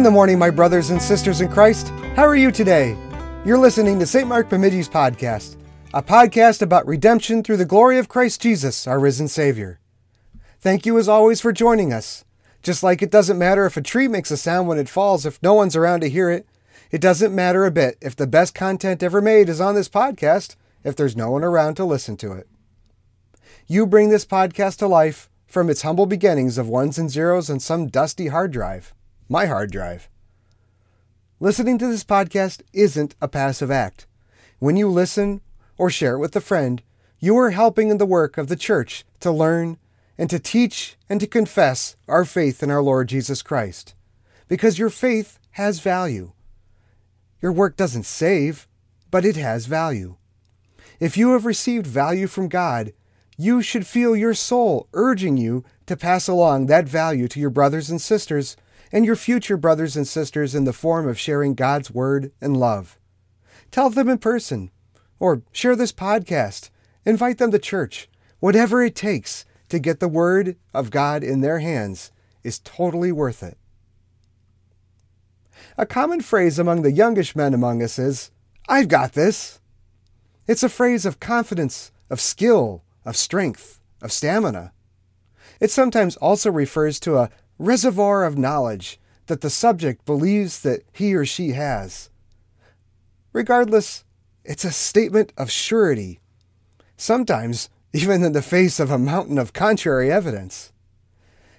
in the morning, my brothers and sisters in Christ. How are you today? You're listening to St. Mark Bemidji's podcast, a podcast about redemption through the glory of Christ Jesus, our risen Savior. Thank you as always for joining us. Just like it doesn't matter if a tree makes a sound when it falls if no one's around to hear it, it doesn't matter a bit if the best content ever made is on this podcast if there's no one around to listen to it. You bring this podcast to life from its humble beginnings of ones and zeros on some dusty hard drive my hard drive. Listening to this podcast isn't a passive act. When you listen or share it with a friend, you are helping in the work of the church to learn and to teach and to confess our faith in our Lord Jesus Christ. Because your faith has value. Your work doesn't save, but it has value. If you have received value from God, you should feel your soul urging you to pass along that value to your brothers and sisters and your future brothers and sisters in the form of sharing God's Word and love. Tell them in person, or share this podcast. Invite them to church. Whatever it takes to get the Word of God in their hands is totally worth it. A common phrase among the youngish men among us is, I've got this. It's a phrase of confidence, of skill, of strength, of stamina. It sometimes also refers to a reservoir of knowledge that the subject believes that he or she has. Regardless, it's a statement of surety, sometimes even in the face of a mountain of contrary evidence.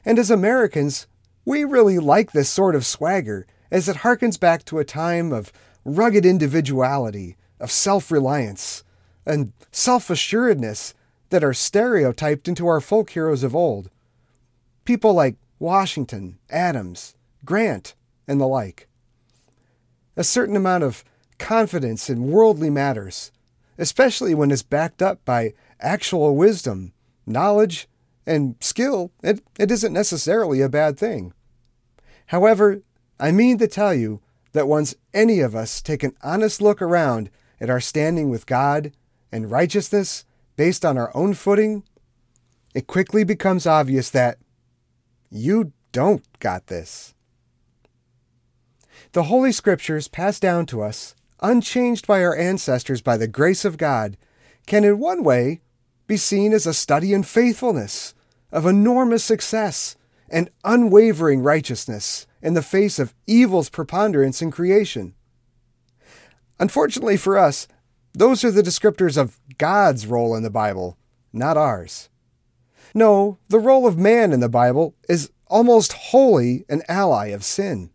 And as Americans, we really like this sort of swagger as it harkens back to a time of rugged individuality, of self reliance, and self assuredness that are stereotyped into our folk heroes of old. People like Washington, Adams, Grant, and the like. A certain amount of confidence in worldly matters, especially when it's backed up by actual wisdom, knowledge, and skill, it, it isn't necessarily a bad thing. However, I mean to tell you that once any of us take an honest look around at our standing with God and righteousness based on our own footing, it quickly becomes obvious that you don't got this. The Holy Scriptures passed down to us, unchanged by our ancestors by the grace of God, can in one way be seen as a study in faithfulness, of enormous success, and unwavering righteousness in the face of evil's preponderance in creation. Unfortunately for us, those are the descriptors of God's role in the Bible, not ours. No, the role of man in the Bible is almost wholly an ally of sin.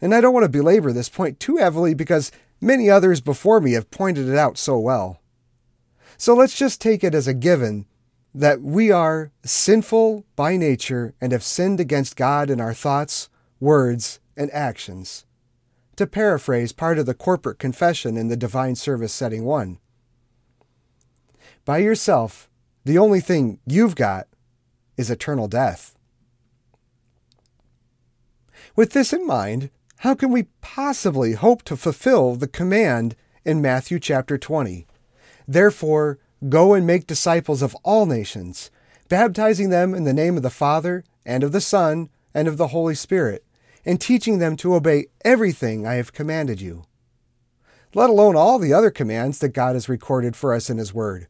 And I don't want to belabor this point too heavily because many others before me have pointed it out so well. So let's just take it as a given that we are sinful by nature and have sinned against God in our thoughts, words, and actions. To paraphrase part of the corporate confession in the Divine Service Setting 1. By yourself, the only thing you've got is eternal death. With this in mind, how can we possibly hope to fulfill the command in Matthew chapter 20? Therefore, go and make disciples of all nations, baptizing them in the name of the Father, and of the Son, and of the Holy Spirit, and teaching them to obey everything I have commanded you. Let alone all the other commands that God has recorded for us in His Word.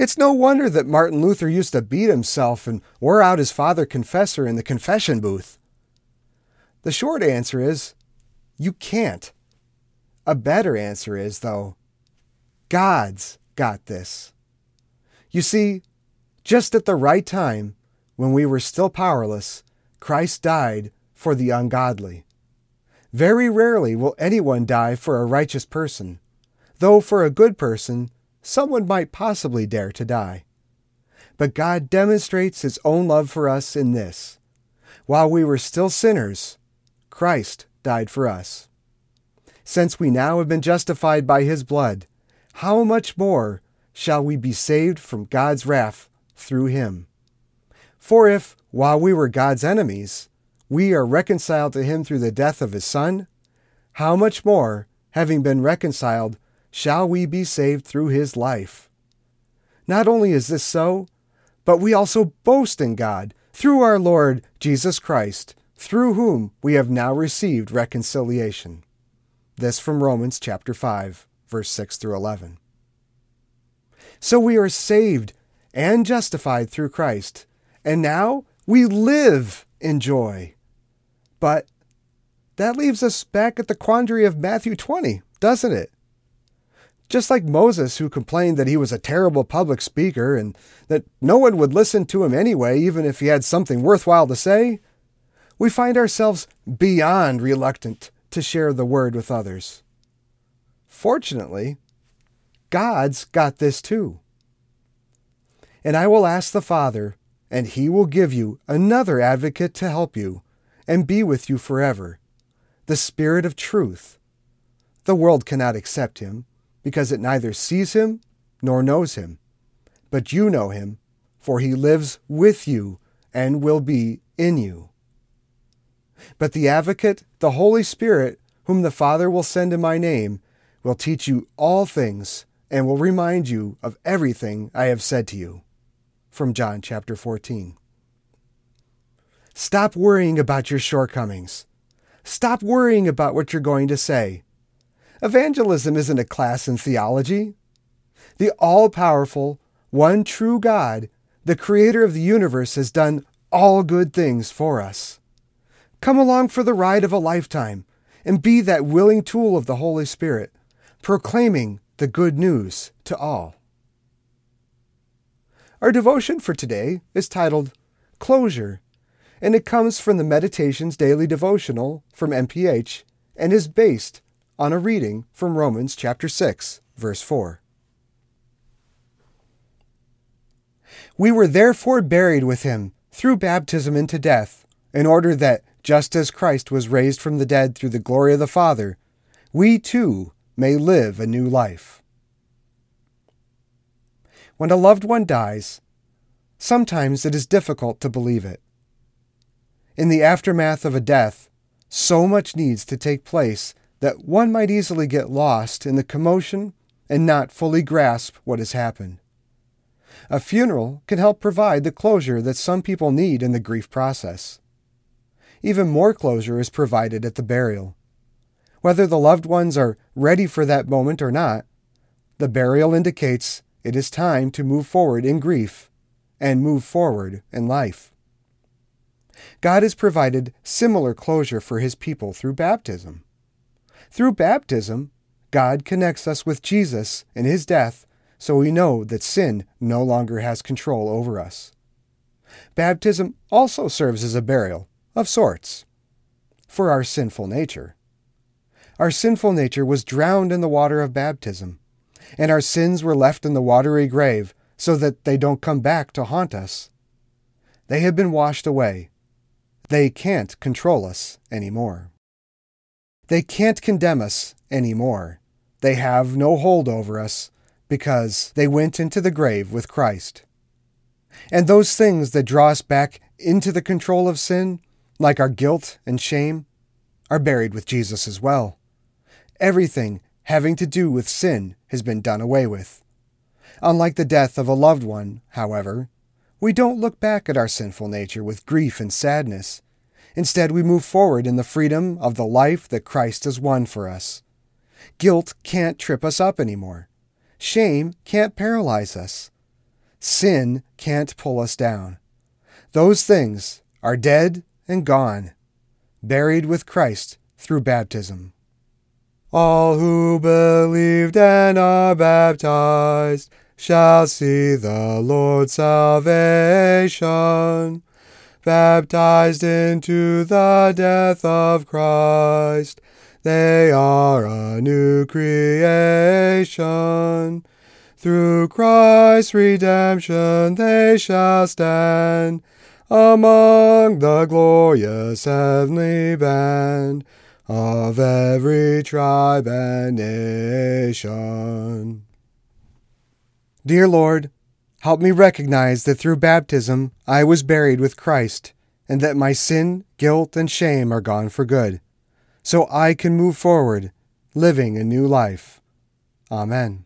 It's no wonder that Martin Luther used to beat himself and wear out his father confessor in the confession booth. The short answer is you can't. A better answer is, though, God's got this. You see, just at the right time, when we were still powerless, Christ died for the ungodly. Very rarely will anyone die for a righteous person, though for a good person, someone might possibly dare to die. But God demonstrates his own love for us in this. While we were still sinners, Christ died for us. Since we now have been justified by his blood, how much more shall we be saved from God's wrath through him? For if, while we were God's enemies, we are reconciled to him through the death of his Son, how much more, having been reconciled, shall we be saved through his life. Not only is this so, but we also boast in God through our Lord Jesus Christ, through whom we have now received reconciliation. This from Romans chapter 5, verse 6 through 11. So we are saved and justified through Christ, and now we live in joy. But that leaves us back at the quandary of Matthew 20, doesn't it? Just like Moses, who complained that he was a terrible public speaker and that no one would listen to him anyway, even if he had something worthwhile to say, we find ourselves beyond reluctant to share the word with others. Fortunately, God's got this too. And I will ask the Father, and he will give you another advocate to help you and be with you forever the Spirit of truth. The world cannot accept him because it neither sees him nor knows him. But you know him, for he lives with you and will be in you. But the advocate, the Holy Spirit, whom the Father will send in my name, will teach you all things and will remind you of everything I have said to you. From John chapter 14. Stop worrying about your shortcomings. Stop worrying about what you're going to say. Evangelism isn't a class in theology. The all powerful, one true God, the creator of the universe, has done all good things for us. Come along for the ride of a lifetime and be that willing tool of the Holy Spirit, proclaiming the good news to all. Our devotion for today is titled Closure, and it comes from the Meditations Daily Devotional from NPH and is based on a reading from Romans chapter 6, verse 4. We were therefore buried with him through baptism into death, in order that just as Christ was raised from the dead through the glory of the Father, we too may live a new life. When a loved one dies, sometimes it is difficult to believe it. In the aftermath of a death, so much needs to take place that one might easily get lost in the commotion and not fully grasp what has happened. A funeral can help provide the closure that some people need in the grief process. Even more closure is provided at the burial. Whether the loved ones are ready for that moment or not, the burial indicates it is time to move forward in grief and move forward in life. God has provided similar closure for his people through baptism. Through baptism, God connects us with Jesus and his death so we know that sin no longer has control over us. Baptism also serves as a burial of sorts, for our sinful nature. Our sinful nature was drowned in the water of baptism, and our sins were left in the watery grave so that they don't come back to haunt us. They have been washed away. They can't control us anymore. They can't condemn us anymore. They have no hold over us because they went into the grave with Christ. And those things that draw us back into the control of sin like our guilt and shame, are buried with Jesus as well. Everything having to do with sin has been done away with. Unlike the death of a loved one, however, we don't look back at our sinful nature with grief and sadness. Instead, we move forward in the freedom of the life that Christ has won for us. Guilt can't trip us up anymore. Shame can't paralyze us. Sin can't pull us down. Those things are dead and gone, buried with Christ through baptism. All who believed and are baptized shall see the Lord's salvation. Baptized into the death of Christ, they are a new creation. Through Christ's redemption they shall stand among the glorious heavenly band of every tribe and nation. Dear Lord, help me recognize that through baptism I was buried with Christ, and that my sin, guilt, and shame are gone for good, so I can move forward, living a new life. Amen.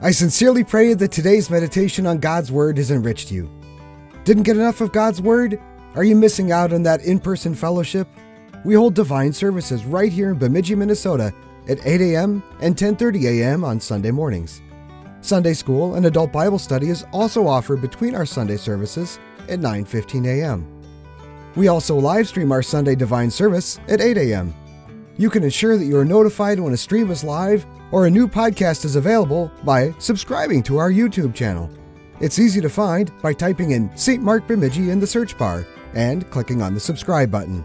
I sincerely pray that today's meditation on God's Word has enriched you. Didn't get enough of God's Word? Are you missing out on that in person fellowship? We hold divine services right here in Bemidji, Minnesota at 8 a.m. and 10:30 a.m. on Sunday mornings. Sunday school and adult Bible study is also offered between our Sunday services at 9:15 a.m. We also live stream our Sunday divine service at 8 a.m. You can ensure that you are notified when a stream is live or a new podcast is available by subscribing to our YouTube channel. It's easy to find by typing in St. Mark Bemidji in the search bar and clicking on the subscribe button.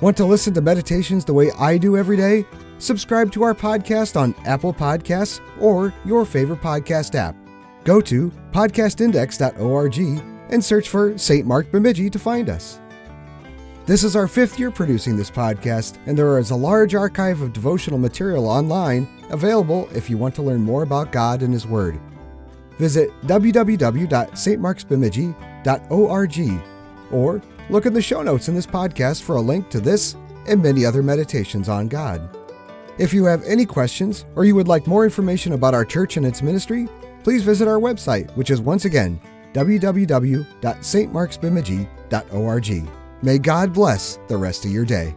Want to listen to meditations the way I do every day? Subscribe to our podcast on Apple Podcasts or your favorite podcast app. Go to podcastindex.org and search for St. Mark Bemidji to find us. This is our fifth year producing this podcast, and there is a large archive of devotional material online available if you want to learn more about God and His Word. Visit www.stmarksbemidji.org or look in the show notes in this podcast for a link to this and many other meditations on God. If you have any questions or you would like more information about our church and its ministry, please visit our website, which is once again www.stmarksbemidji.org. May God bless the rest of your day.